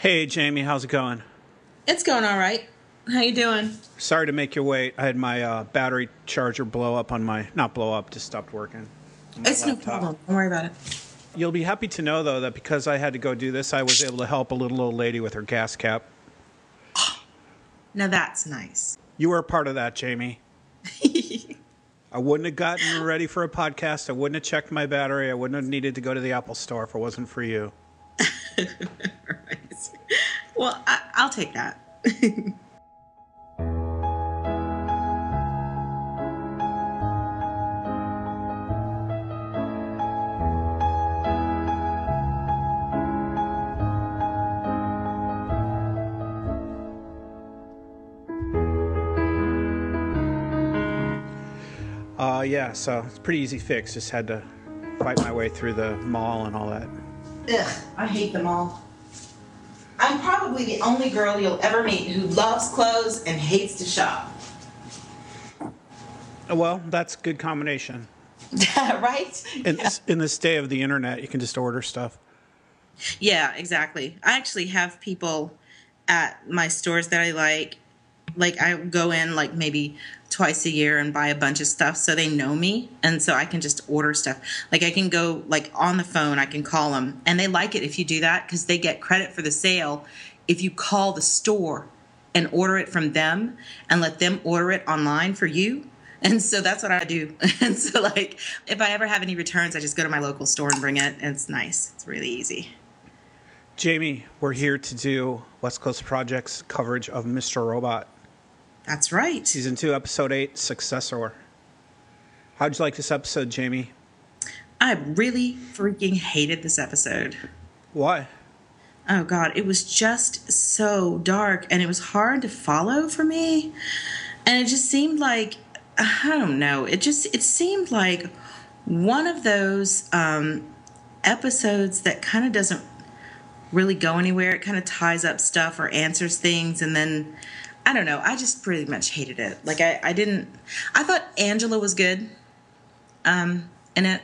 Hey, Jamie, how's it going? It's going all right. How you doing? Sorry to make you wait. I had my uh, battery charger blow up on my not blow up, just stopped working. It's no problem. Don't worry about it. You'll be happy to know though that because I had to go do this, I was able to help a little old lady with her gas cap. Now that's nice. You were a part of that, Jamie. I wouldn't have gotten ready for a podcast. I wouldn't have checked my battery. I wouldn't have needed to go to the Apple store if it wasn't for you. Well, I, I'll take that. Uh, yeah, so it's a pretty easy fix. Just had to fight my way through the mall and all that. Ugh, I hate them all. I'm probably the only girl you'll ever meet who loves clothes and hates to shop. Well, that's a good combination. right? In, this, in this day of the internet, you can just order stuff. Yeah, exactly. I actually have people at my stores that I like. Like I go in like maybe twice a year and buy a bunch of stuff so they know me and so I can just order stuff. Like I can go like on the phone, I can call them and they like it if you do that cuz they get credit for the sale if you call the store and order it from them and let them order it online for you. And so that's what I do. And so like if I ever have any returns, I just go to my local store and bring it and it's nice. It's really easy. Jamie, we're here to do West Coast Project's coverage of Mr. Robot, That's right. Season 2, Episode 8, Successor. How'd you like this episode, Jamie? I really freaking hated this episode. Why? Oh god, it was just so dark and it was hard to follow for me. And it just seemed like I don't know, it just it seemed like one of those um episodes that kind of doesn't really go anywhere. It kind of ties up stuff or answers things and then I don't know. I just pretty much hated it. Like I, I didn't I thought Angela was good um in it.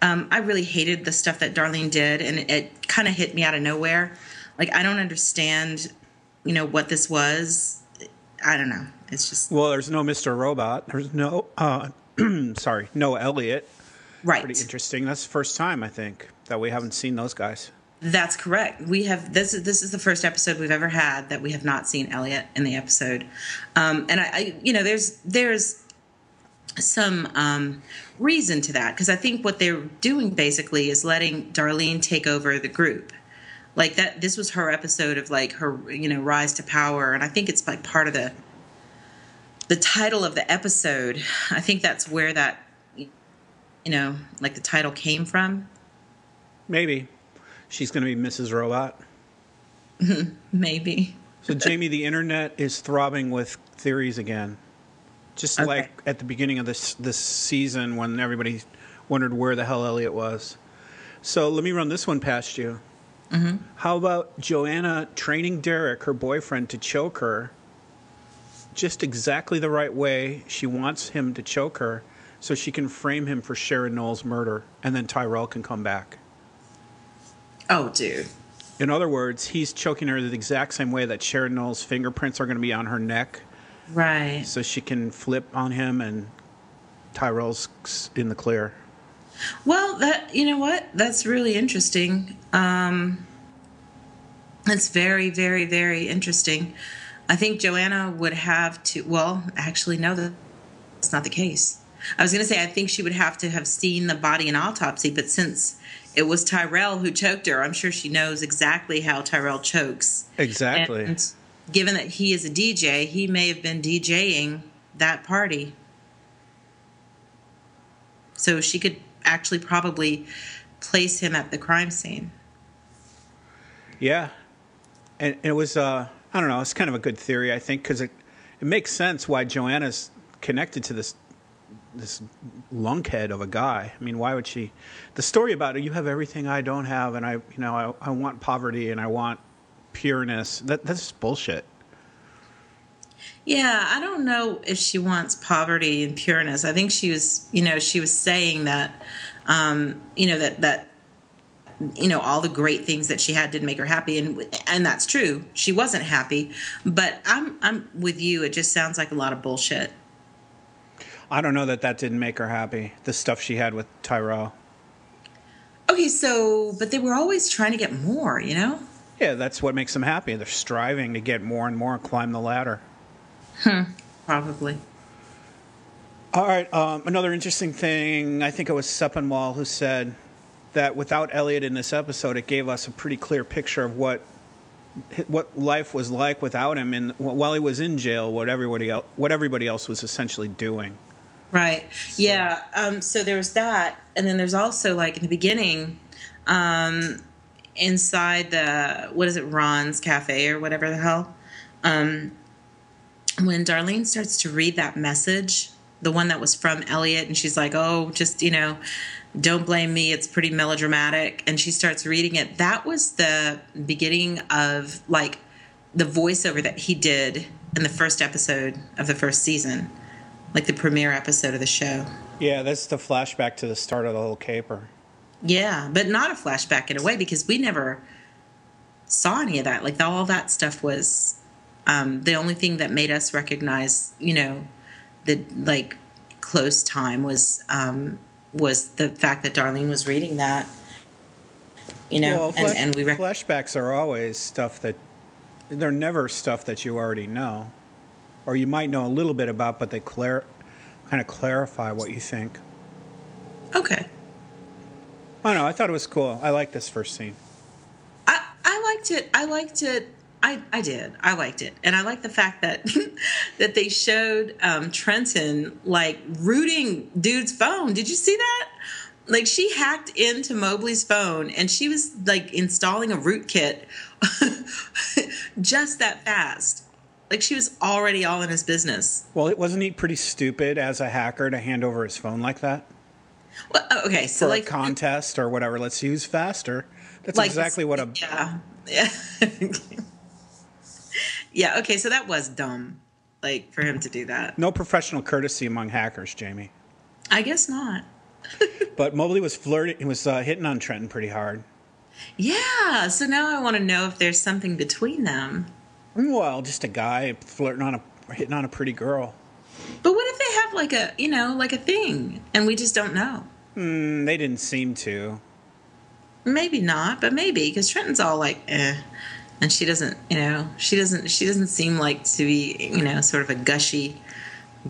Um, I really hated the stuff that Darlene did, and it, it kind of hit me out of nowhere. Like I don't understand, you know, what this was. I don't know. It's just Well, there's no Mr. Robot. There's no, uh, sorry, no Elliot. right. Pretty interesting. That's the first time, I think, that we haven't seen those guys. That's correct. We have this is this is the first episode we've ever had that we have not seen Elliot in the episode, um, and I, I, you know, there's there's some um, reason to that because I think what they're doing basically is letting Darlene take over the group, like that. This was her episode of like her, you know, rise to power, and I think it's like part of the the title of the episode. I think that's where that, you know, like the title came from. Maybe. She's going to be Mrs. Robot. Maybe. So, Jamie, the internet is throbbing with theories again. Just Okay. like at the beginning of this this season when everybody wondered where the hell Elliot was. So let me run this one past you. Mm-hmm. How about Joanna training Derek, her boyfriend, to choke her just exactly the right way she wants him to choke her so she can frame him for Sharon Knowles' murder and then Tyrell can come back? Oh, dude. In other words, he's choking her the exact same way that Sharon Knowles' fingerprints are going to be on her neck Right. so she can flip on him and Tyrell's in the clear. Well, that you know what? That's really interesting. Um It's very, very, very interesting. I think Joanna would have to. Well, actually, no, that's not the case. I was going to say I think she would have to have seen the body in autopsy, but since it was Tyrell who choked her, I'm sure she knows exactly how Tyrell chokes. Exactly. And given that he is a DJ, he may have been DJing that party. So she could actually probably place him at the crime scene. Yeah, and it was uh, I don't know, it's kind of a good theory I think because it it makes sense why Joanna's connected to this this lunkhead of a guy. I mean, why would she? The story about it, you have everything I don't have, and I you know I, I want poverty and I want pureness. That that's bullshit. Yeah, I don't know if she wants poverty and pureness. I think she was, you know, she was saying that, um, you know, that that you know all the great things that she had didn't make her happy and and that's true she wasn't happy but i'm i'm with you it just sounds like a lot of bullshit I don't know that that didn't make her happy. The stuff she had with Tyrell. okay so but they were always trying to get more you know Yeah, that's what makes them happy. They're striving to get more and more and climb the ladder. Hmm. probably All right. Um, another interesting thing. I think it was Sepinwall who said that without Elliot in this episode, it gave us a pretty clear picture of what what life was like without him, and while he was in jail, what everybody else, what everybody else was essentially doing. Right. Yeah. Um, so there's that, and then there's also like in the beginning, um, inside the what is it, Ron's Cafe or whatever the hell, um, when Darlene starts to read that message, the one that was from Elliot, and she's like, "Oh, just you know." Don't blame me. It's pretty melodramatic. And she starts reading it. That was the beginning of like the voiceover that he did in the first episode of the first season, like the premiere episode of the show. Yeah, that's the flashback to the start of the whole caper. Yeah, but not a flashback in a way because we never saw any of that. Like all that stuff was um, the only thing that made us recognize, you know, the like close time was um, was the fact that Darlene was reading that. You know, well, and, and we rec- flashbacks are always stuff that they're never stuff that you already know, or you might know a little bit about, but they clar- kind of clarify what you think. okay. I don't know. I thought it was cool. I like this first scene. I, I liked it. I liked it. I, I did. I liked it, and I like the fact that that they showed um, Trenton like rooting dude's phone. Did you see that? Like she hacked into Mobley's phone, and she was like installing a rootkit just that fast. Like she was already all in his business. Well, it wasn't he pretty stupid as a hacker to hand over his phone like that Well, oh, okay, so for like a contest or whatever? Let's use faster. That's like exactly what a yeah yeah yeah okay so that was dumb like for him to do that no professional courtesy among hackers, Jamie. i guess not But Mobley was flirting. He was uh, hitting on Trenton pretty hard. yeah so now i want to know if there's something between them Well, just a guy flirting on a hitting on a pretty girl. but what if they have like a you know like a thing and we just don't know Mm, they didn't seem to. maybe not but maybe because trenton's all like eh and she doesn't you know she doesn't she doesn't seem like to be you know sort of a gushy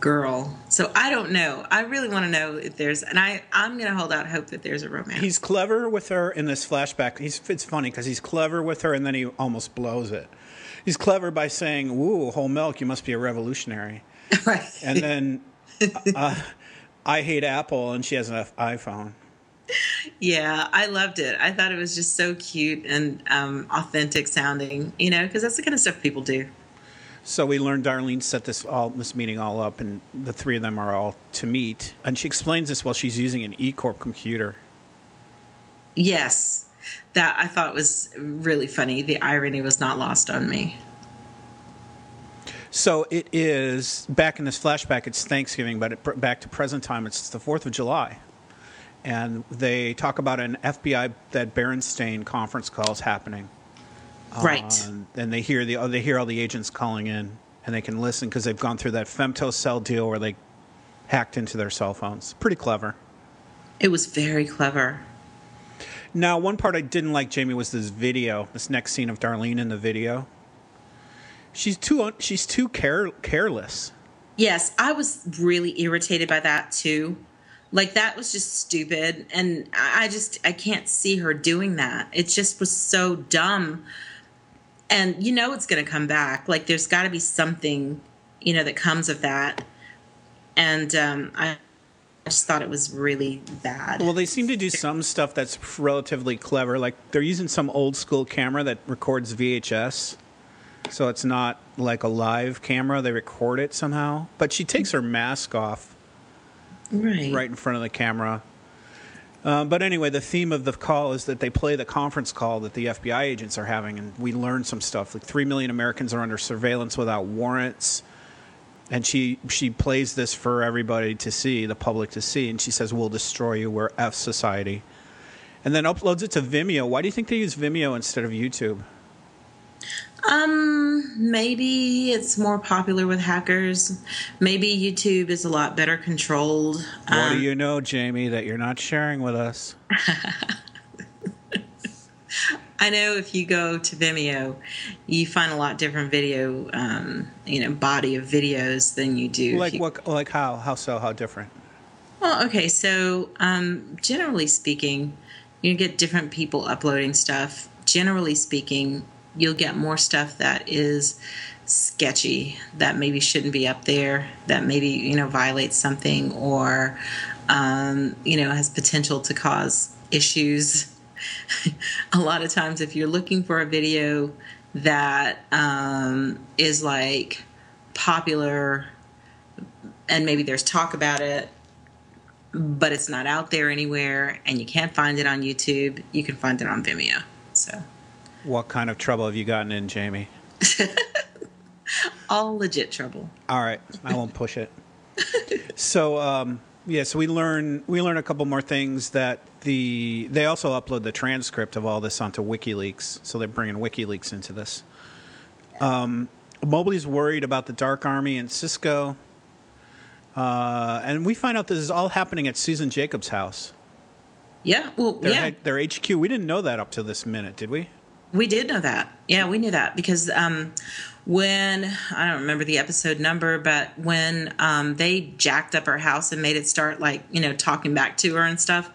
girl so i don't know i really want to know if there's and i i'm gonna hold out hope that there's a romance He's clever with her in this flashback. He's it's funny because he's clever with her and then he almost blows it. He's clever by saying, "Woo, whole milk, you must be a revolutionary," right and then uh, I hate Apple and she has an iPhone. Yeah, I loved it. I thought it was just so cute and um, authentic sounding, you know, because that's the kind of stuff people do. So we learned Darlene set this all this meeting all up, and the three of them are all to meet. And she explains this while she's using an E Corp computer. Yes, that I thought was really funny. The irony was not lost on me. So it is back in this flashback. It's Thanksgiving, but it, back to present time. It's the Fourth of July, and they talk about an FBI that Berenstain conference call is happening. Right. Um, and they hear the they hear all the agents calling in, and they can listen because they've gone through that femto cell deal where they hacked into their cell phones. Pretty clever. It was very clever. Now, one part I didn't like, Jamie, was this video. This next scene of Darlene in the video. She's too she's too care- careless. Yes, I was really irritated by that too. Like that was just stupid, and I I just I can't see her doing that. It just was so dumb. And you know it's going to come back. Like there's got to be something, you know, that comes of that. And um, I, I just thought it was really bad. Well, they seem to do some stuff that's relatively clever. Like they're using some old school camera that records VHS. So it's not like a live camera. They record it somehow. But she takes her mask off right. right in front of the camera. Uh, but anyway, the theme of the call is that they play the conference call that the FBI agents are having, and we learn some stuff. Like three million Americans are under surveillance without warrants, and she she plays this for everybody to see, the public to see, and she says, "We'll destroy you. We're F society." and then uploads it to Vimeo. Why do you think they use Vimeo instead of YouTube? Um, maybe it's more popular with hackers. Maybe YouTube is a lot better controlled. What Um, do you know, Jamie, that you're not sharing with us? I know if you go to Vimeo, you find a lot different video, um, you know, body of videos than you do. Like you- what? Like how? How so? How different? Well, okay, so um, generally speaking, you get different people uploading stuff. Generally speaking, you'll get more stuff that is sketchy, that maybe shouldn't be up there, that maybe you know violates something, or um, you know has potential to cause issues. a lot of times, if you're looking for a video that um, is like popular, and maybe there's talk about it but it's not out there anywhere and you can't find it on YouTube, you can find it on Vimeo. So, What kind of trouble have you gotten in, Jamie? all legit trouble. All right, I won't push it. so, um, yeah, so we learn we learn a couple more things that the they also upload the transcript of all this onto WikiLeaks, so they're bringing WikiLeaks into this. Um, Mobley's worried about the Dark Army and Cisco, uh, and we find out this is all happening at Susan Jacobs' house. Yeah, well, Their, yeah, their HQ. We didn't know that up to this minute, did we? we did know that. Yeah, we knew that because um, when I don't remember the episode number, but when um, they jacked up her house and made it start like you know talking back to her and stuff,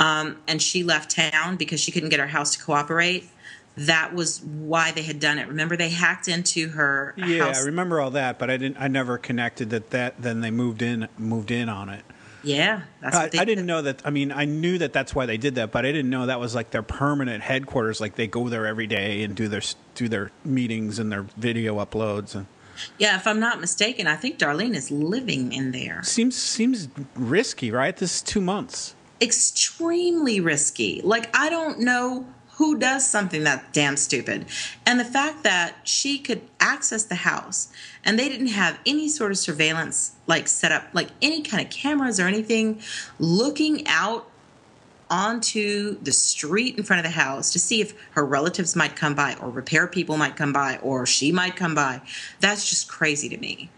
um, and she left town because she couldn't get her house to cooperate. That was why they had done it. Remember, they hacked into her Yeah, house. I remember all that, but I didn't. I never connected that. That then they moved in moved in on it. Yeah, that's I, what they I didn't know that. I mean, I knew that that's why they did that, but I didn't know that was like their permanent headquarters. Like they go there every day and do their do their meetings and their video uploads. And Yeah, if I'm not mistaken, I think Darlene is living in there. seems seems risky, right? This is two months. Extremely risky. Like, I don't know who does something that damn stupid. And the fact that she could access the house and they didn't have any sort of surveillance, like set up, like any kind of cameras or anything, looking out onto the street in front of the house to see if her relatives might come by or repair people might come by or she might come by. That's just crazy to me.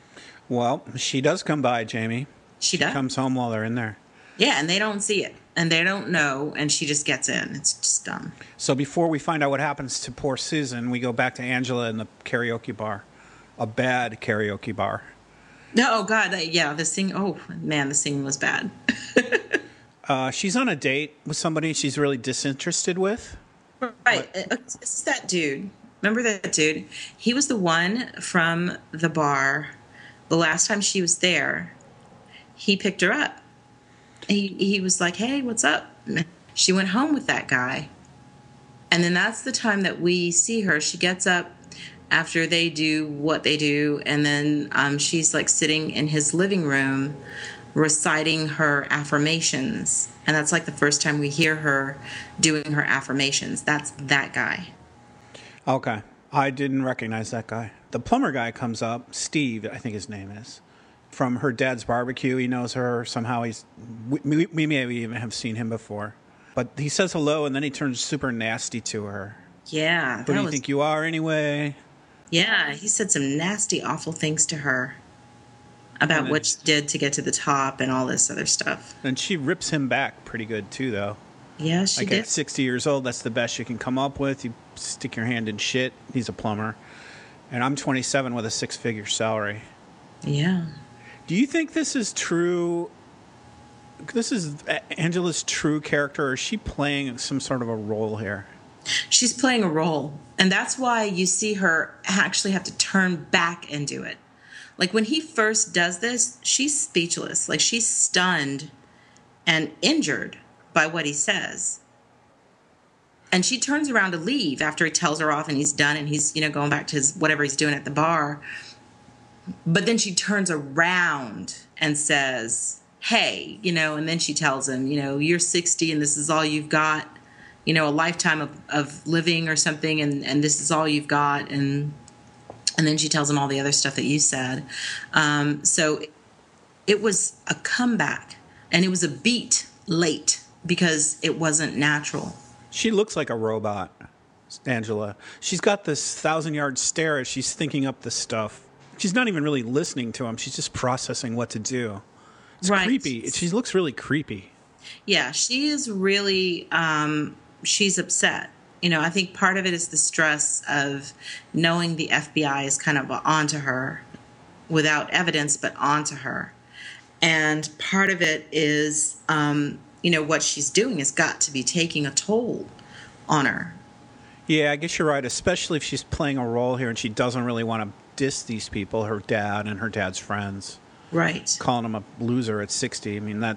Well, she does come by, Jamie. She does. Comes home while they're in there. Yeah, and they don't see it, and they don't know, and she just gets in. It's just dumb. So before we find out what happens to poor Susan, we go back to Angela in the karaoke bar, a bad karaoke bar. No, oh God, uh, yeah, the sing. Oh man, the singing was bad. Uh, she's on a date with somebody she's really disinterested with. right, uh, this is that dude. Remember that dude? He was the one from the bar. The last time she was there, he picked her up. He he was like, "Hey, what's up?" She went home with that guy, and then that's the time that we see her. She gets up after they do what they do, and then um, she's like sitting in his living room reciting her affirmations. And that's like the first time we hear her doing her affirmations. That's that guy. Okay. I didn't recognize that guy. The plumber guy comes up, Steve, I think his name is, from her dad's barbecue. He knows her. Somehow he's, we, we, even have seen him before. But he says hello and then he turns super nasty to her. Yeah. Who do you was- think you are anyway? Yeah, he said some nasty, awful things to her about what she did to get to the top and all this other stuff. And she rips him back pretty good too, though. Yeah, she like did. at 60 years old, that's the best you can come up with. You stick your hand in shit. He's a plumber. And I'm 27 with a six figure salary. Yeah. Do you think this is true? This is Angela's true character, or is she playing some sort of a role here? She's playing a role. And that's why you see her actually have to turn back and do it. Like when he first does this, she's speechless. Like she's stunned and injured by what he says. And she turns around to leave after he tells her off and he's done and he's, you know, going back to his whatever he's doing at the bar. But then she turns around and says, Hey, you know, and then she tells him, you know, you're 60 and this is all you've got you know a lifetime of, of living or something and, and this is all you've got and and then she tells him all the other stuff that you said um, so it was a comeback and it was a beat late because it wasn't natural. She looks like a robot, Angela. She's got this thousand yard stare as she's thinking up the stuff. She's not even really listening to him. She's just processing what to do. It's Right. creepy. She looks really creepy. Yeah, she is really um she's upset. You know, I think part of it is the stress of knowing the FBI is kind of onto her without evidence but onto her. And part of it is um you know what she's doing has got to be taking a toll on her. Yeah, I guess you're right, especially if she's playing a role here and she doesn't really want to diss these people, her dad and her dad's friends, Right. calling him a loser at 60. I mean, that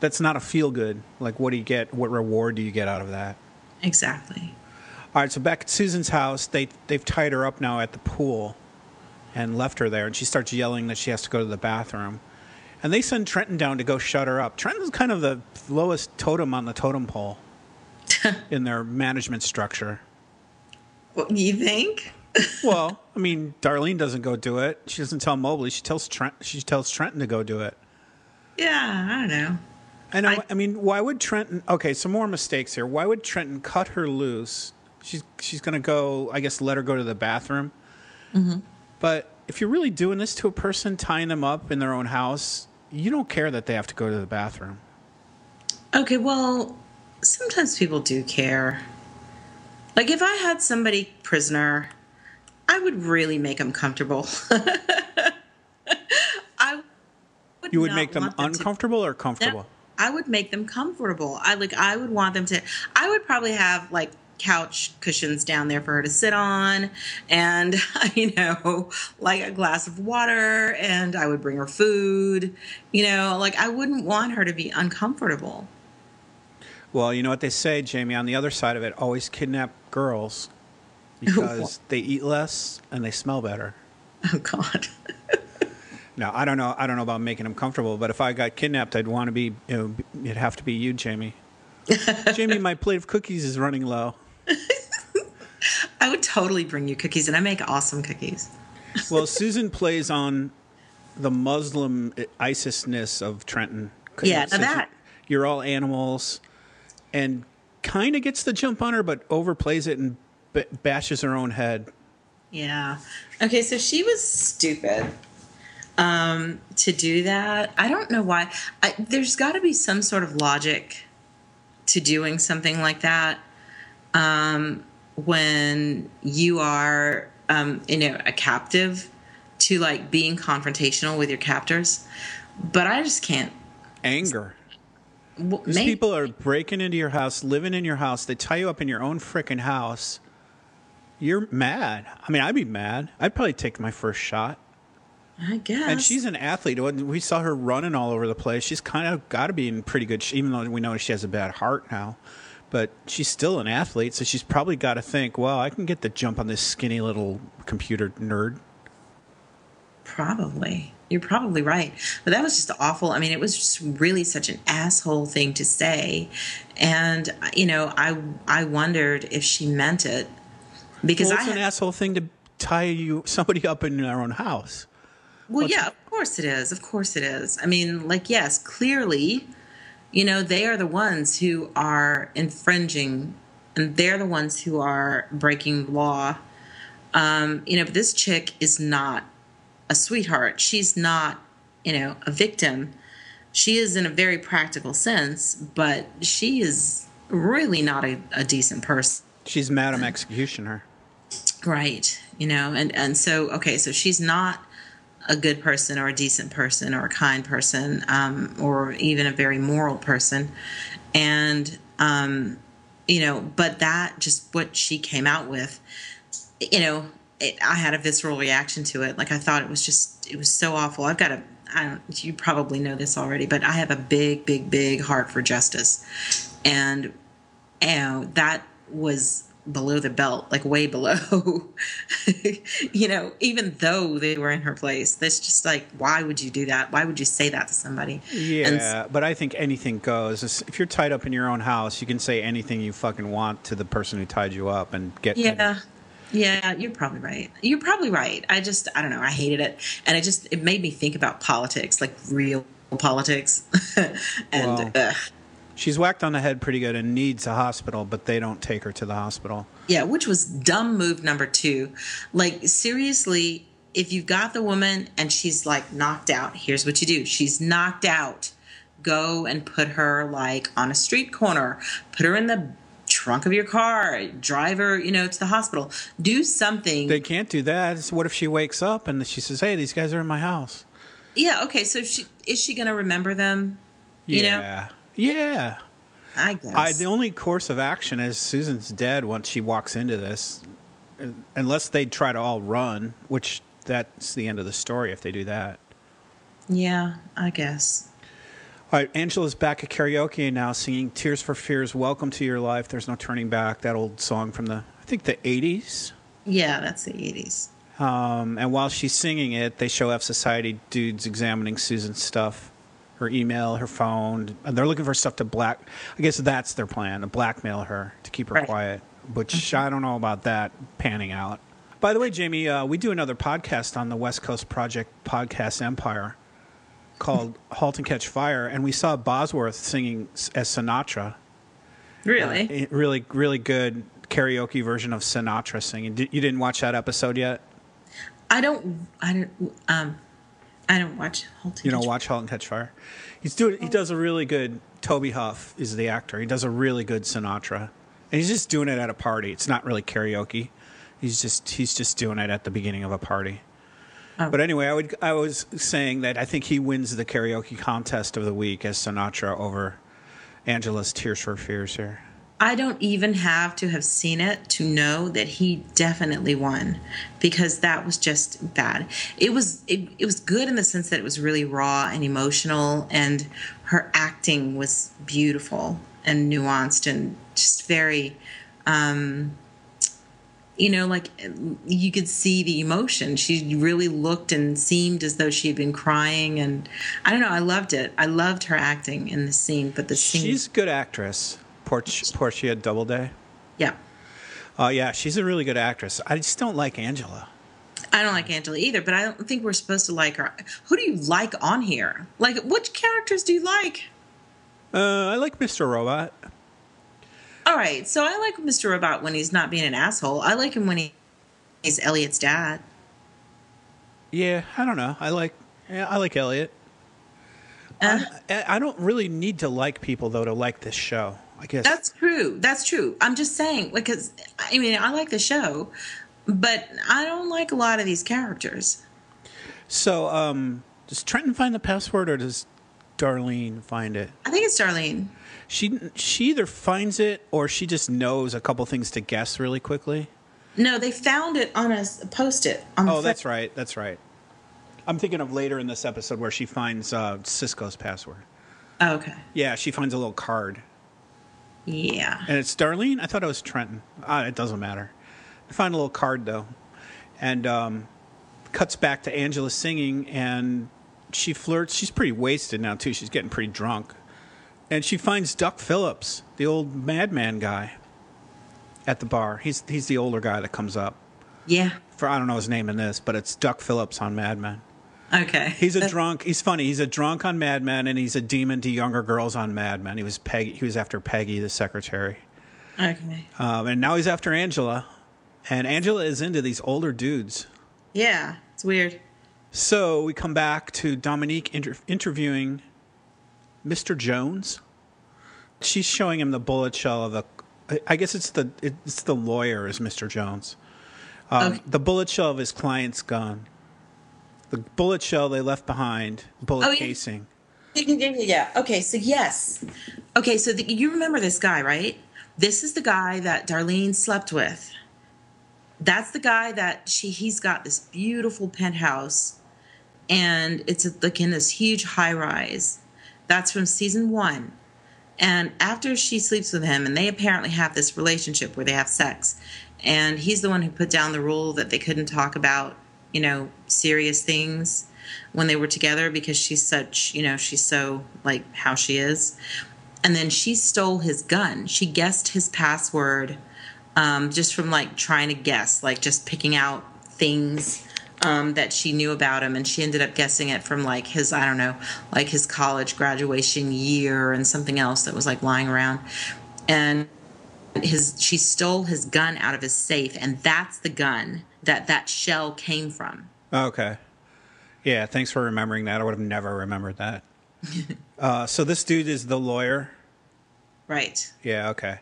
that's not a feel good. Like, what do you get? What reward do you get out of that? Exactly. All right, so back at Susan's house, they they've tied her up now at the pool, and left her there, and she starts yelling that she has to go to the bathroom, and they send Trenton down to go shut her up. Trenton's kind of the lowest totem on the totem pole in their management structure. What do you think? Well, I mean, Darlene doesn't go do it. She doesn't tell Mobley. She tells Trent. She tells Trenton to go do it. Yeah, I don't know. I know. I, I- mean, why would Trenton? Okay, some more mistakes here. Why would Trenton cut her loose? She's she's gonna go. I guess let her go to the bathroom. Mm-hmm. But if you're really doing this to a person, tying them up in their own house, you don't care that they have to go to the bathroom. Okay, well, sometimes people do care. Like if I had somebody prisoner, I would really make them comfortable. I would You would make them to- uncomfortable or comfortable. I would make them comfortable. I like I would want them to I would probably have like couch cushions down there for her to sit on and you know like a glass of water and I would bring her food. You know, like I wouldn't want her to be uncomfortable. Well, you know what they say, Jamie. On the other side of it, always kidnap girls because they eat less and they smell better. Oh god. Now, I don't know. I don't know about making them comfortable, but if I got kidnapped, I'd want to be. You know, it'd have to be you, Jamie. Jamie, my plate of cookies is running low. I would totally bring you cookies, and I make awesome cookies. Well, Susan plays on the Muslim eh, ISIS-ness of Trenton. Yeah, that- you're all animals, and kind of gets the jump on her, but overplays it and b- bashes her own head. Yeah. Okay, so she was stupid um, to do that. I don't know why. I, there's got to be some sort of logic to doing something like that um, when you are, um, you know, a captive to like being confrontational with your captors. But I just can't. Anger. w- These may- people are breaking into your house, living in your house. They tie you up in your own frickin' house. You're mad. I mean, I'd be mad. I'd probably take my first shot. I guess. And she's an athlete. We saw her running all over the place. She's kind of got to be in pretty good shape, even though we know she has a bad heart now. But she's still an athlete, so she's probably got to think, well, I can get the jump on this skinny little computer nerd. Probably. You're probably right. But that was just awful. I mean, it was just really such an asshole thing to say. And you know, I I wondered if she meant it. Because Well, I an had- asshole thing to tie you somebody up in their own house. Well, What's- yeah, of course it is. Of course it is. I mean, like yes, clearly, you know, they are the ones who are infringing and they're the ones who are breaking the law. Um, you know, but this chick is not a sweetheart. She's not, you know, a victim. She is in a very practical sense, but she is really not a, a decent person. She's Madam Executioner. Right. You know, and, and so, okay, so she's not a good person or a decent person or a kind person um, or even a very moral person. And, um, you know, but that just what she came out with, you know, it, I had a visceral reaction to it. Like I thought it was just, it was so awful. I've got a, I don't, you probably know this already, but I have a big, big, big heart for justice. And, you know, that was below the belt, like way below. you know, even though they were in her place, that's just like, why would you do that? Why would you say that to somebody? And Yeah, but I think anything goes. If you're tied up in your own house, you can say anything you fucking want to the person who tied you up and get. Yeah. Yeah, you're probably right. You're probably right. I just, I don't know. I hated it. And it just, it made me think about politics, like real politics. and, ugh, She's whacked on the head pretty good and needs a hospital, but they don't take her to the hospital. Yeah, which was dumb move number two. Like, seriously, if you've got the woman and she's like knocked out, here's what you do. She's knocked out. Go and put her like on a street corner, put her in the trunk of your car, drive her, you know, to the hospital. Do something. They can't do that. So what if she wakes up and she says, "Hey, these guys are in my house"? yeah, okay. So she is she going to remember them? You know? Yeah. I guess. I, the only course of action is Susan's dead once she walks into this, unless they try to all run, which that's the end of the story if they do that. yeah, I guess. All right, Angela's back at karaoke now, singing "Tears for Fears." Welcome to your life. There's no turning back. That old song from the I think the '80s. Yeah, that's the 80s. Um, and while she's singing it, they show F Society dudes examining Susan's stuff, her email, her phone, and they're looking for stuff to black. I guess that's their plan to blackmail her to keep her Right. quiet. Which I don't know about that panning out. By the way, Jamie, uh, we do another podcast on the West Coast Project Podcast Empire called "Halt and Catch Fire," and we saw Bosworth singing as Sinatra. Really? A really, really good karaoke version of Sinatra singing. You didn't watch that episode yet? I don't. I don't. Um, I don't watch. Halt You know, watch *Halt and Catch Fire*. He's doing. He oh. does a really good. Toby Huss is the actor. He does a really good Sinatra, and he's just doing it at a party. It's not really karaoke. He's just he's just doing it at the beginning of a party. Oh. But anyway, I would I was saying that I think he wins the karaoke contest of the week as Sinatra over Angela's "Tears for Fears" here. I don't even have to have seen it to know that he definitely won because that was just bad. It was it, it was good in the sense that it was really raw and emotional and her acting was beautiful and nuanced and just very um you know like you could see the emotion she really looked and seemed as though she had been crying and i don't know i loved it i loved her acting in the scene but the scene She's a good actress. Portia, Portia Doubleday. yeah Oh yeah, she's a really good actress. I just don't like Angela. I don't like Angela either, but I don't think we're supposed to like her. Who do you like on here? Like, which characters do you like? Uh, I like Mr. Robot. All right, so I like Mr. Robot when he's not being an asshole. I like him when he, he's Elliot's dad. Yeah, I don't know. I like yeah, I like Elliot. Uh, I, I don't really need to like people though to like this show. I guess that's true. That's true. I'm just saying, because I mean, I like the show, but I don't like a lot of these characters. so. Um, does Trenton find the password or does Darlene find it? I think it's Darlene. She she either finds it or she just knows a couple things to guess really quickly. No, they found it on a post it. On the Oh, that's right. That's right. I'm thinking of later in this episode where she finds uh, Cisco's password. Oh, okay. Yeah, she finds a little card. Yeah. And it's Darlene? I thought it was Trenton. Ah, it doesn't matter. I find a little card, though. And um, cuts back to Angela singing, and she flirts. She's pretty wasted now, too. She's getting pretty drunk. And she finds Duck Phillips, the old Mad Men guy, at the bar. He's, he's the older guy that comes up. Yeah. For I don't know his name in this, but it's Duck Phillips on Mad Men. Okay. He's a drunk. He's funny. He's a drunk on Mad Men, and he's a demon to younger girls on Mad Men. He was Peggy. He was after Peggy, the secretary. okay. Um, and now he's after Angela, and Angela is into these older dudes. Yeah. It's weird. So we come back to Dominique inter- interviewing Mr. Jones. She's showing him the bullet shell of the. I guess it's the it's the lawyer is Mr. Jones. Um, Okay. The bullet shell of his client's gun. The bullet shell they left behind, bullet Oh, yeah. casing. Yeah. Okay, so yes. Okay, so the, you remember this guy, right? This is the guy that Darlene slept with. That's the guy that she he's got this beautiful penthouse and it's like in this huge high rise. That's from season 1. And after she sleeps with him and they apparently have this relationship where they have sex and he's the one who put down the rule that they couldn't talk about, you know, serious things when they were together because she's such, you know, she's so like how she is. And then she stole his gun. She guessed his password um, just from like trying to guess, like just picking out things um, that she knew about him, and she ended up guessing it from like his I don't know, like his college graduation year and something else that was like lying around, and his she stole his gun out of his safe, and that's the gun that that shell came from. Okay. Yeah, thanks for remembering that. I would have never remembered that. uh, so this dude is the lawyer. Right. Yeah. Okay.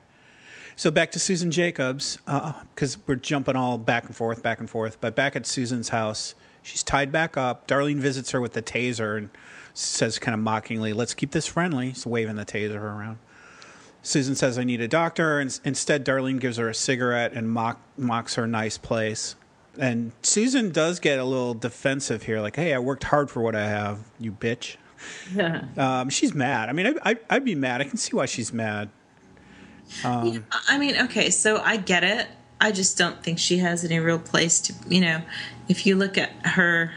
So back to Susan Jacobs, because uh, we're jumping all back and forth, back and forth. But back at Susan's house, she's tied back up. Darlene visits her with the taser and says, kind of mockingly, "Let's keep this friendly." He's waving the taser around. Susan says, "I need a doctor," and instead, Darlene gives her a cigarette and mock, mocks her nice place. And Susan does get a little defensive here, like, "Hey, I worked hard for what I have, you bitch." Um, she's mad. I mean, I, I, I'd be mad. I can see why she's mad. Um, yeah, I mean, okay, so I get it. I just don't think she has any real place to, you know, if you look at her,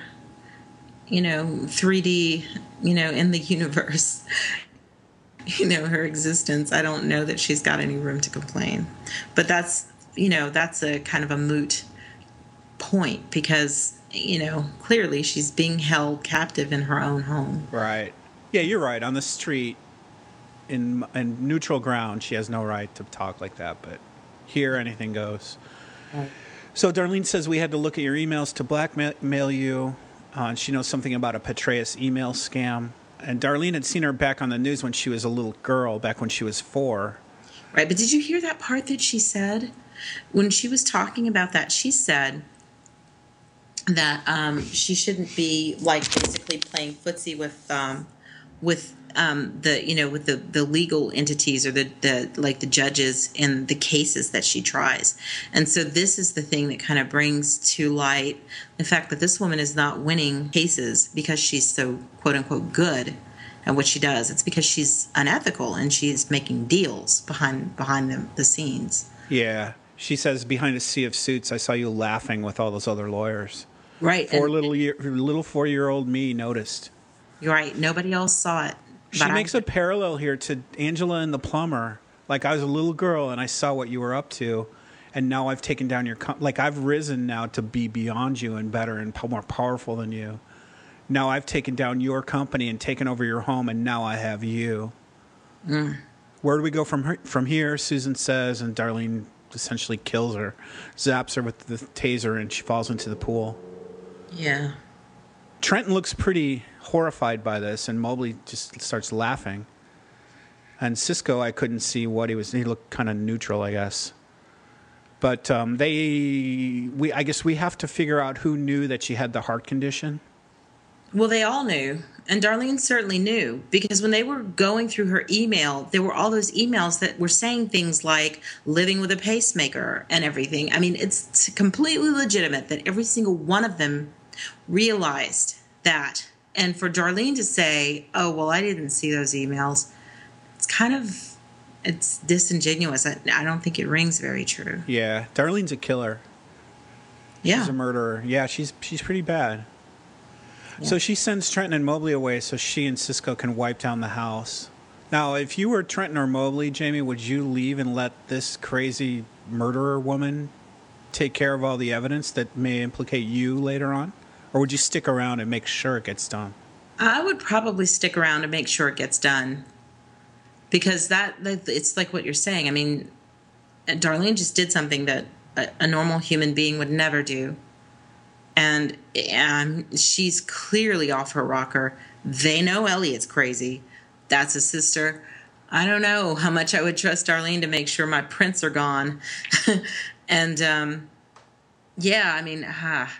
you know, 3D, you know, in the universe, you know, her existence, I don't know that she's got any room to complain. But that's, you know, that's a kind of a moot point because, you know, clearly she's being held captive in her own home. Right. Yeah, you're right. On the street, in in neutral ground, she has no right to talk like that. But here, anything goes. Right. So Darlene says we had to look at your emails to blackmail you. Uh, and she knows something about a Petraeus email scam. And Darlene had seen her back on the news when she was a little girl, back when she was four. Right, but did you hear that part that she said? When she was talking about that, she said that um, she shouldn't be like basically playing footsie with um, with um, the you know with the the legal entities or the the like the judges in the cases that she tries. And so this is the thing that kind of brings to light the fact that this woman is not winning cases because she's so quote unquote good at what she does. It's because she's unethical and she's making deals behind behind the, the scenes. Yeah. She says behind a sea of suits i saw you laughing with all those other lawyers right four and, little year, little four year old me noticed you're right nobody else saw it she makes I, a parallel here to Angela and the plumber. Like I was a little girl and I saw what you were up to, and now I've taken down your com- like I've risen now to be beyond you and better and more powerful than you. Now I've taken down your company and taken over your home, and now I have you. Mm. Where do we go from her, from here? Susan says, and Darlene essentially kills her, zaps her with the taser, and she falls into the pool. Yeah. Trenton looks pretty horrified by this, and Mobley just starts laughing. And Cisco, I couldn't see what he was. He looked kind of neutral, I guess. But um, they, we, I guess we have to figure out who knew that she had the heart condition. Well, they all knew, and Darlene certainly knew because when they were going through her email, there were all those emails that were saying things like living with a pacemaker and everything. I mean, it's completely legitimate that every single one of them realized that. And for Darlene to say, "Oh, well, I didn't see those emails," it's kind of it's disingenuous. I, I don't think it rings very true. Yeah, Darlene's a killer. Yeah, she's a murderer. Yeah, she's she's pretty bad. Yeah. So she sends Trenton and Mobley away so she and Cisco can wipe down the house. Now, if you were Trenton or Mobley, Jamie, would you leave and let this crazy murderer woman take care of all the evidence that may implicate you later on? Or would you stick around and make sure it gets done? I would probably stick around and make sure it gets done. Because that, it's like what you're saying. I mean, Darlene just did something that a, a normal human being would never do. And um, she's clearly off her rocker. They know Elliot's crazy. That's a sister. I don't know how much I would trust Darlene to make sure my prints are gone. and um, yeah, I mean, ah,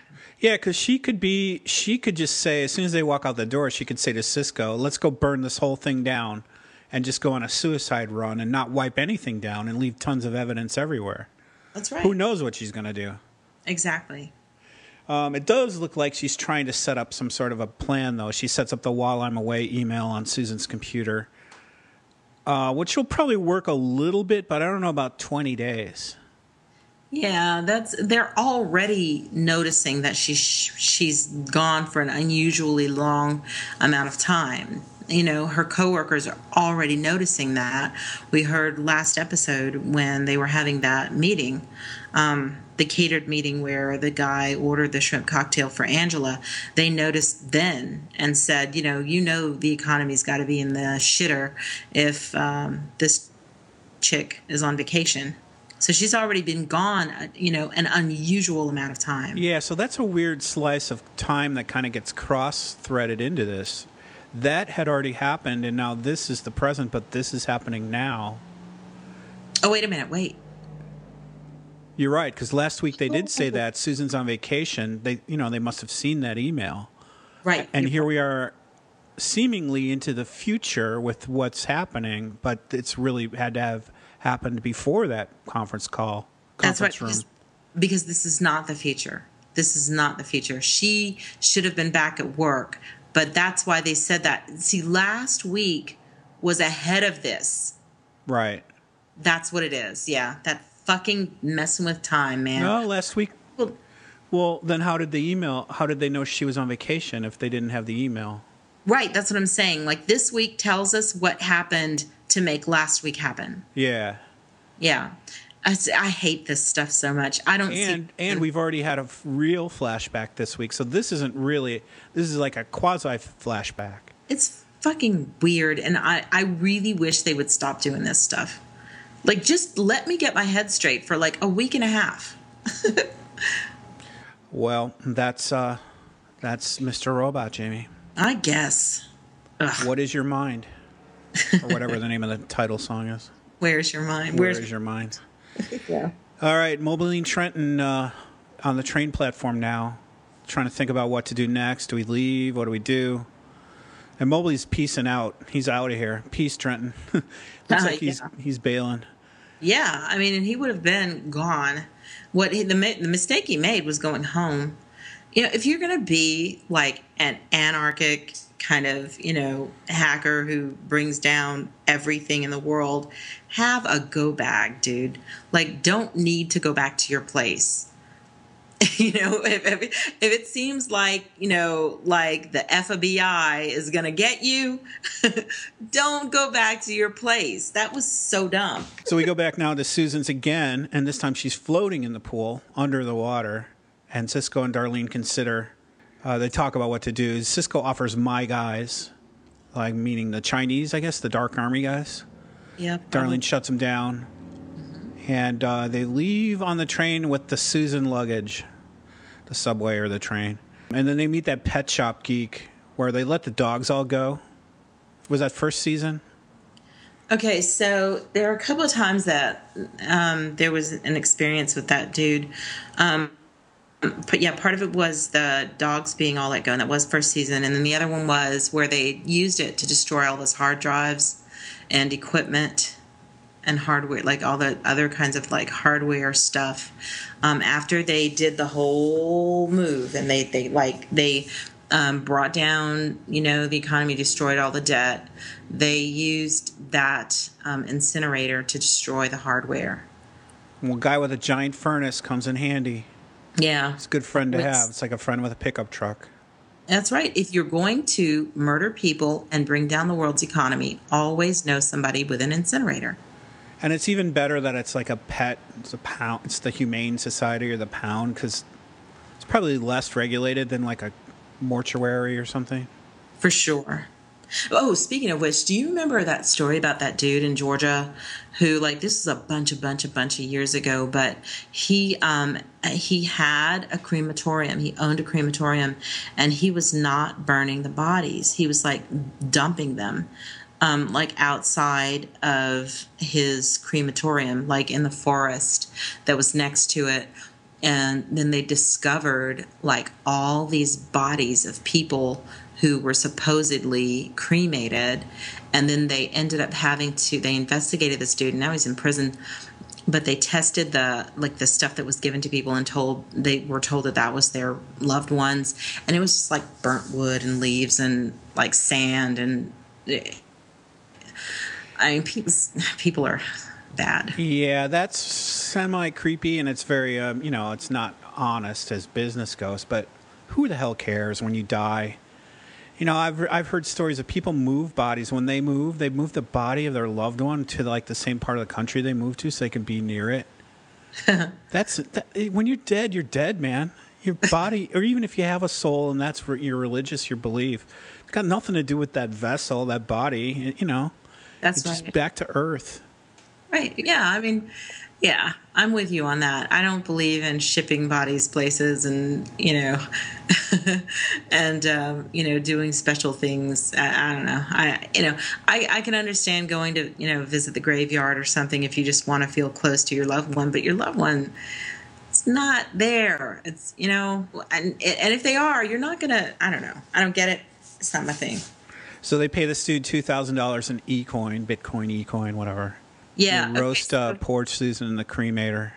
yeah, because she could be, she could just say, as soon as they walk out the door, she could say to Cisco, let's go burn this whole thing down and just go on a suicide run and not wipe anything down and leave tons of evidence everywhere. That's right. Who knows what she's going to do? Exactly. Um, it does look like she's trying to set up some sort of a plan, though. She sets up the while I'm away email on Susan's computer, uh, which will probably work a little bit, but I don't know about 20 days. Yeah, that's they're already noticing that she's she's gone for an unusually long amount of time you know, her coworkers are already noticing that. We heard last episode when they were having that meeting, um, the catered meeting where the guy ordered the shrimp cocktail for Angela. They noticed then and said, you know, you know, the economy's got to be in the shitter if um, this chick is on vacation. So she's already been gone, uh, you know, an unusual amount of time. Yeah, so that's a weird slice of time that kind of gets cross threaded into this. That had already happened, and now this is the present, but this is happening now. Oh, wait a minute, wait. You're right, because last week they did say that Susan's on vacation. They, you know, they must have seen that email, Right. and here we are, seemingly into the future with what's happening, but it's really had to have happened before that conference call. That's right. Room. Because, because this is not the future. This is not the future. She should have been back at work, but that's why they said that. See, last week was ahead of this. Right. That's what it is. Yeah, that fucking messing with time, man. No, last week. Well, Well, then how did the email? How did they know she was on vacation if they didn't have the email? right, that's what I'm saying. Like this week tells us what happened to make last week happen. Yeah. Yeah. I hate this stuff so much. I don't And see. and we've already had a f- real flashback this week, so this isn't really. This is like a quasi flashback. it's fucking weird and I, I really wish they would stop doing this stuff like just let me get my head straight for like a week and a half Well, that's uh, that's Mr. Robot, Jamie. i guess Ugh, What is your mind, or whatever the name of the title song is? where's your mind Where where's is your mind? yeah. All right, Mobiline Trenton uh, on the train platform now, trying to think about what to do next. Do we leave? What do we do? And Mobley's peacing out. He's out of here. Peace, Trenton. Looks Uh, like he's yeah. he's bailing. yeah i mean and he would have been gone what he, the, the mistake he made was going home you know if you're gonna be like an anarchic kind of you know hacker who brings down everything in the world have a go bag dude like don't need to go back to your place you know if, if, if it seems like you know like the fbi is gonna get you don't go back to your place that was so dumb So we go back now to Susan's again, and this time she's floating in the pool under the water. And Cisco and Darlene consider. Uh, they talk about what to do. Cisco offers my guys, like meaning the Chinese, I guess, the Dark Army guys. Yep. Darlene shuts them down, and uh, they leave on the train with the Susan luggage, the subway or the train. And then they meet that pet shop geek where they let the dogs all go. Was that first season? Okay, so there are a couple of times that um, there was an experience with that dude. Um, but yeah, part of it was the dogs being all let go, and that was first season. And then the other one was where they used it to destroy all those hard drives and equipment and hardware, like all the other kinds of like hardware stuff. Um, after they did the whole move, and they they like they um, brought down, you know, the economy, destroyed all the debt. They used that um, incinerator to destroy the hardware. Well, guy with a giant furnace comes in handy. Yeah, It's a good friend to It's- have. It's like a friend with a pickup truck. That's right. If you're going to murder people and bring down the world's economy, always know somebody with an incinerator. And it's even better that it's like a pet. It's a pound. It's the Humane Society or the Pound because it's probably less regulated than like a mortuary or something. For sure. Oh, speaking of which, do you remember that story about that dude in Georgia who like this is a bunch a bunch a bunch of years ago, but he um he had a crematorium. He owned a crematorium and he was not burning the bodies. He was like dumping them um like outside of his crematorium, like in the forest that was next to it and then they discovered like all these bodies of people who were supposedly cremated and then they ended up having to they investigated this dude and now he's in prison but they tested the like the stuff that was given to people and told they were told that that was their loved ones and it was just like burnt wood and leaves and like sand and i mean people, people are bad Yeah, that's semi creepy and it's very, um, you know, it's not honest as business goes. But who the hell cares when you die? You know, I've I've heard stories of people move bodies when they move. They move the body of their loved one to like the same part of the country they moved to, so they can be near it. that's that, eh, when you're dead, you're dead, man. Your body, or even if you have a soul and that's your religious, your belief, it's got nothing to do with that vessel, that body. You know, That's it's just back to earth. Right. Yeah. I mean, yeah, I'm with you on that. I don't believe in shipping bodies places and, you know, and, um, you know, doing special things. I, I don't know. I, you know, I, I can understand going to, you know, visit the graveyard or something if you just want to feel close to your loved one, but your loved one, it's not there. It's, you know, and, and if they are, you're not going to, I don't know. I don't get it. It's not my thing. So they pay this dude two thousand dollars in e coin, Bitcoin e coin, whatever. Yeah. And roast okay, uh, so- poor Susan in the cremator.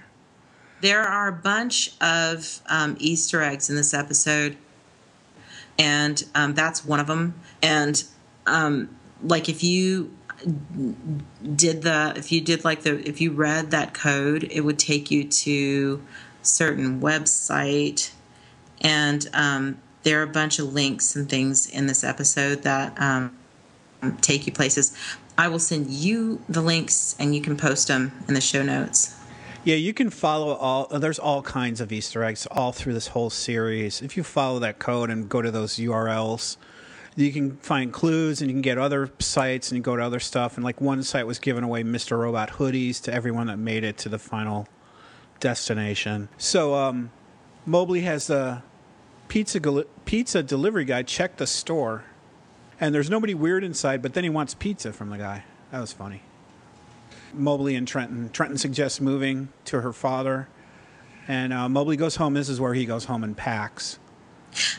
There are a bunch of um, Easter eggs in this episode, and um, that's one of them. And um, like, if you did the, if you did like the, if you read that code, it would take you to certain website, and um, there are a bunch of links and things in this episode that um, take you places. I will send you the links, and you can post them in the show notes. Yeah, you can follow all. uh, There's all kinds of Easter eggs all through this whole series. If you follow that code and go to those URLs, you can find clues and you can get other sites and go to other stuff. And like one site was giving away Mr. Robot hoodies to everyone that made it to the final destination. So um, Mobley has the pizza pizza delivery guy check the store, and there's nobody weird inside. But then he wants pizza from the guy. That was funny. Mobley and Trenton. Trenton suggests moving to her father, and uh, Mobley goes home. This is where he goes home and packs.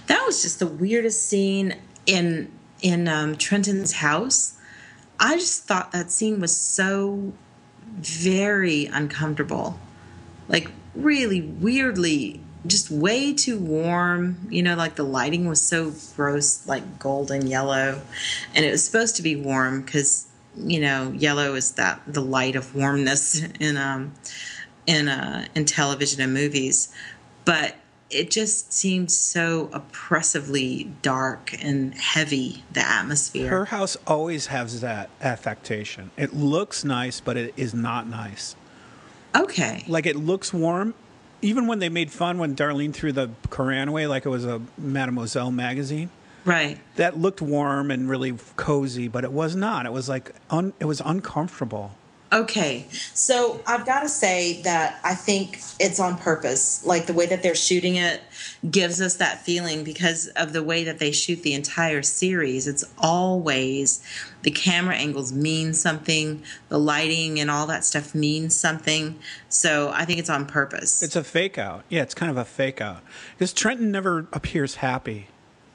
That was just the weirdest scene in in um, Trenton's house. I just thought that scene was so very uncomfortable, like really weirdly, just way too warm. You know, like the lighting was so gross, like golden yellow, and it was supposed to be warm because you know yellow is that the light of warmness in um in uh in television and movies, but it just seemed so oppressively dark and heavy the atmosphere Her house always has that affectation. It looks nice, but it is not nice. okay Like it looks warm. Even when they made fun when Darlene threw the Koran away, like it was a Mademoiselle magazine, right that looked warm and really cozy, but it was not. It was like un, it was uncomfortable. okay so i've got to say that i think it's on purpose like the way that they're shooting it gives us that feeling because of the way that they shoot the entire series it's always the camera angles mean something the lighting and all that stuff means something so i think it's on purpose It's a fake out. Yeah, it's kind of a fake out. Because Trenton never appears happy.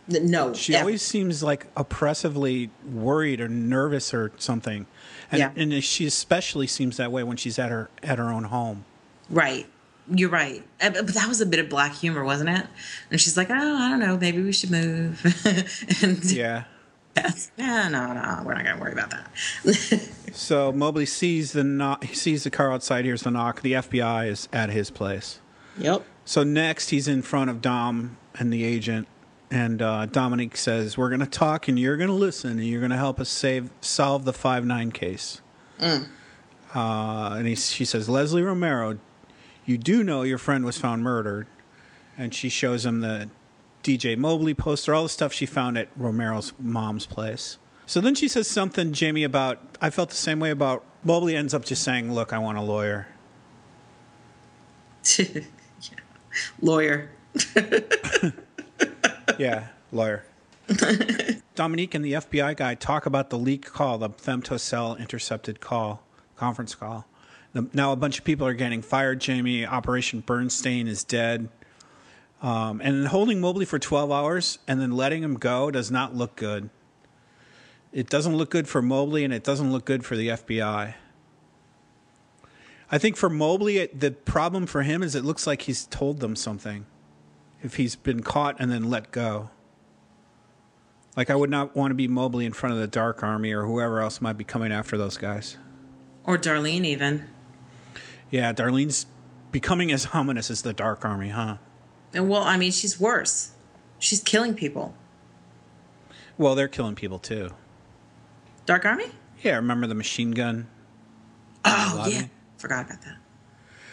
no She ever. always seems like oppressively worried or nervous or something. And, Yeah. and she especially seems that way when she's at her at her own home. Right. You're right. Uh, But but that was a bit of black humor, wasn't it? And she's like, oh, I don't know, maybe we should move. and Yeah. Beth, yeah, no, no, we're not going to worry about that. So Mobley sees the knock, he sees the car outside. Here's the knock. The FBI is at his place. yep. So next, he's in front of Dom and the agent, and uh, Dominique says, "We're going to talk, and you're going to listen, and you're going to help us save solve the five nine case." Uh, and he, she says, "Leslie Romero, you do know your friend was found murdered," and she shows him the DJ Mobley poster, all the stuff she found at Romero's mom's place. So then she says something, Jamie, about I felt the same way about Mobley. Ends up just saying, "Look, I want a lawyer." Yeah. Lawyer. Yeah, lawyer. Dominique and the FBI guy talk about the leaked call, the femtocell intercepted call, conference call. Now a bunch of people are getting fired. Jamie, Operation Berenstain is dead. Um, and holding Mobley for 12 hours and then letting him go does not look good. It doesn't look good for Mobley and it doesn't look good for the FBI. I think for Mobley, it, the problem for him is it looks like he's told them something if he's been caught and then let go. Like I would not want to be Mobley in front of the Dark Army or whoever else might be coming after those guys. Or Darlene, even. Yeah, Darlene's becoming as ominous as the Dark Army, huh? And well, I mean, she's worse. She's killing people. Well, they're killing people too. Dark Army? Yeah, remember the machine gun? Oh, yeah. Forgot about that.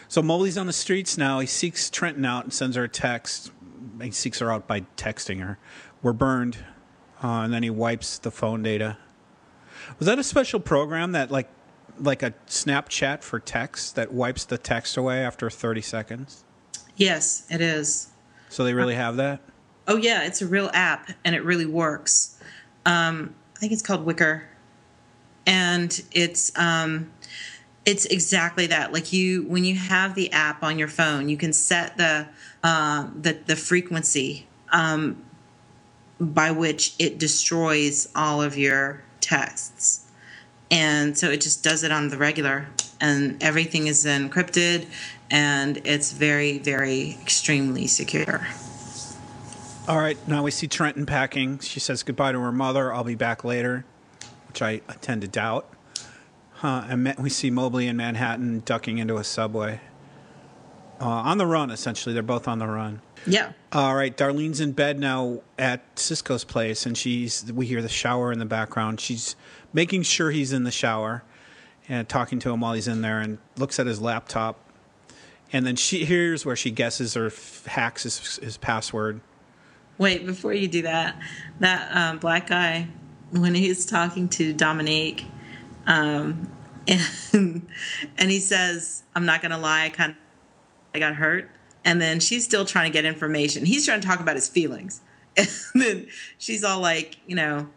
So Mobley's on the streets now. He seeks Trenton out and sends her a text. He seeks her out by texting her. We're burned. Uh, and then he wipes the phone data. Was that a special program that like like a Snapchat for text that wipes the text away after 30 seconds? Yes, it is. So they really have that? Oh yeah, it's a real app and it really works. Um, I think it's called Wickr, and it's um, it's exactly that. Like you, when you have the app on your phone, you can set the uh, the the frequency um, by which it destroys all of your texts, and so it just does it on the regular, and everything is encrypted, and it's very very extremely secure. All right, now we see Trenton packing. She says goodbye to her mother. I'll be back later, which I, tend to doubt. Huh, and we see Mobley in Manhattan ducking into a subway. Uh, on the run, essentially. They're both on the run. Yeah. All right, Darlene's in bed now at Cisco's place, and she's. We hear the shower in the background. She's making sure he's in the shower, and talking to him while he's in there, and looks at his laptop, and then she hears where she guesses or f- hacks his, his password. Wait, before you do that, that um, black guy, when he's talking to Dominique, um, and and he says, "I'm not gonna lie, I kind of I got hurt," and then she's still trying to get information. He's trying to talk about his feelings, and then she's all like, you know,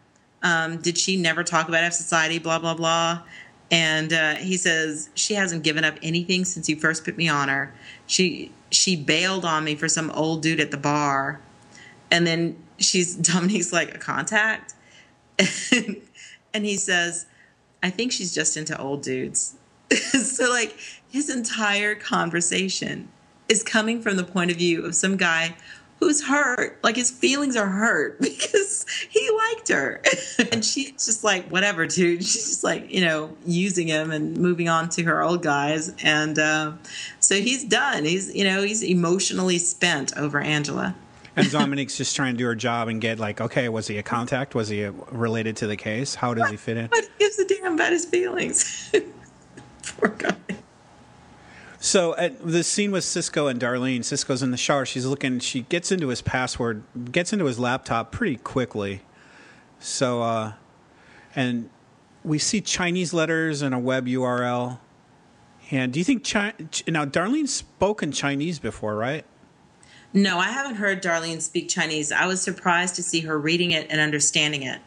um, did she never talk about F Society? Blah blah blah. And uh, he says she hasn't given up anything since you first put me on her. She she bailed on me for some old dude at the bar and then she's Dominique's like a contact, and, and he says, "I think she's just into old dudes." so like his entire conversation is coming from the point of view of some guy who's hurt, like his feelings are hurt because he liked her, and she's just like, "Whatever, dude." She's just like you know using him and moving on to her old guys, and uh, so he's done. He's you know he's emotionally spent over Angela. And Dominique's just trying to do her job and get like, okay, was he a contact? Was he a, related to the case? How does he fit in? What gives a damn about his feelings? Poor guy. So at the scene with Cisco and Darlene, Cisco's in the shower. She's looking. She gets into his password, gets into his laptop pretty quickly. So, uh, and we see Chinese letters and a web URL. And do you think Chi- now Darlene spoken Chinese before, right? No, I haven't heard Darlene speak Chinese. I was surprised to see her reading it and understanding it.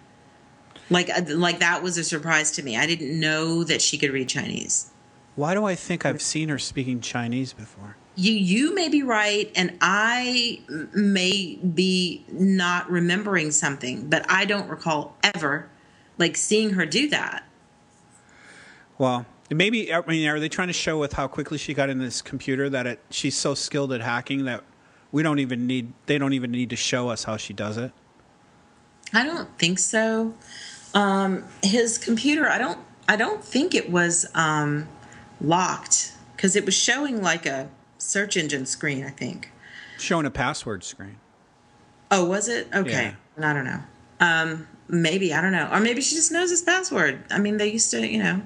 Like, uh, like that was a surprise to me. I didn't know that she could read Chinese. Why do I think I've seen her speaking Chinese before? You, you may be right, and I may be not remembering something, but I don't recall ever, like seeing her do that. Well, maybe I mean, are they trying to show with how quickly she got in this computer that it, she's so skilled at hacking that we don't even need they don't even need to show us how she does it? I don't think so. Um, his computer, I don't, I don't think it was um, locked because it was showing like a search engine screen. I think. Showing a password screen. Oh, was it? Okay, I don't know. Um, maybe I don't know, or maybe she just knows his password. I mean, they used to, you know.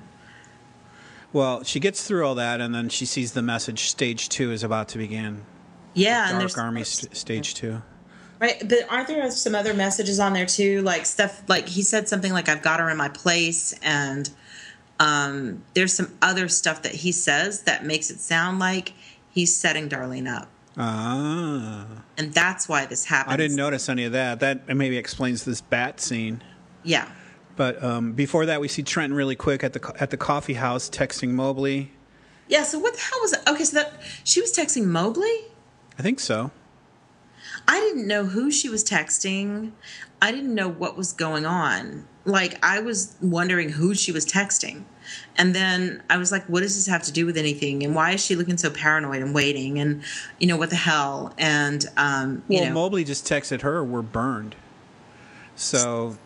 Well, she gets through all that, and then she sees the message: "Stage two is about to begin." Yeah, and Dark there's Army st- Stage Two. Right, but aren't there some other messages on there too? Like stuff like he said something like "I've got her in my place," and um, there's some other stuff that he says that makes it sound like he's setting Darlene up, Ah, and that's why this happened. I didn't notice any of that. That maybe explains this bat scene. Yeah, But um, before that, we see Trenton really quick at the at the coffee house texting Mobley. yeah. So what the hell was it? Okay, so that she was texting Mobley. I think so. I didn't know who she was texting. I didn't know what was going on. Like I was wondering who she was texting. And then I was like, what does this have to do with anything? And why is she looking so paranoid and waiting? And you know, what the hell? And um, you Well, know, Mobley just texted her, "We're burned." So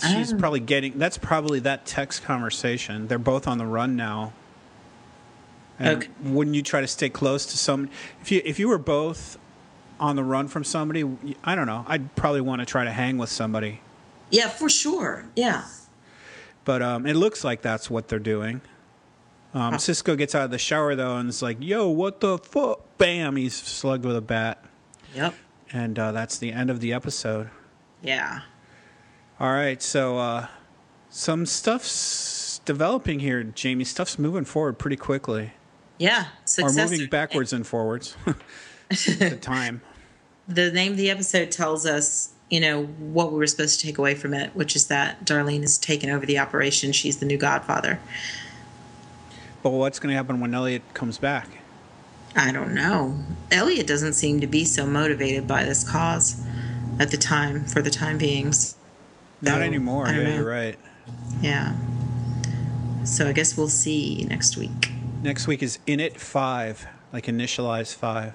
she's probably getting. That's probably that text conversation. They're both on the run now. And Okay. wouldn't you try to stay close to some? If you if you were both on the run from somebody, I don't know. I'd probably want to try to hang with somebody. Yeah, for sure. Yeah. But um, it looks like that's what they're doing. Um. Cisco gets out of the shower though and is like, "Yo, what the fuck?" Bam! He's slugged with a bat, Yep. and uh, that's the end of the episode. Yeah. All right, so uh, some stuff's developing here, Jamie. Stuff's moving forward pretty quickly, Yeah. or moving backwards and forwards. the time. The name of the episode tells us, you know, what we were supposed to take away from it, which is that Darlene has taken over the operation. She's the new godfather. But what's going to happen when Elliot comes back? I don't know. Elliot doesn't seem to be so motivated by this cause at the time, for the time beings. Not anymore. Yeah, know. you're right. Yeah. So I guess we'll see next week. Next week is In It 5, like initialize 5.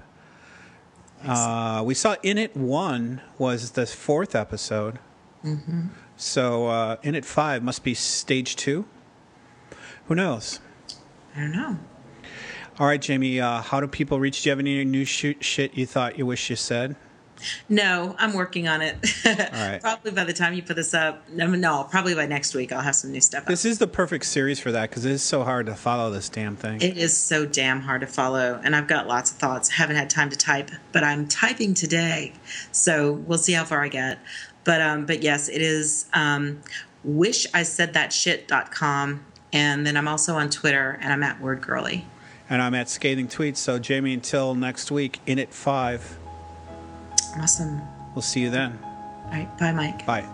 Uh, we saw In It 1 was the fourth episode. Mm-hmm. So uh, In It 5 must be stage two. Who knows? I don't know. All right, Jamie, uh, how do people reach? Do you have any new sh- shit you thought you wish you said? No, I'm working on it. right. probably by the time you put this up, no, no, probably by next week I'll have some new stuff. Up. This is the perfect series for that because it is so hard to follow this damn thing. It is so damn hard to follow, and I've got lots of thoughts. Haven't had time to type, but I'm typing today, so we'll see how far I get. But um, but yes, it is. Um, wish I said that shit.com, and then I'm also on Twitter, and I'm at Word Girly. and I'm at Scathing Tweets. So, Jamie, until next week, In It 5. Awesome. We'll see you then. All right, bye, Mike. Bye.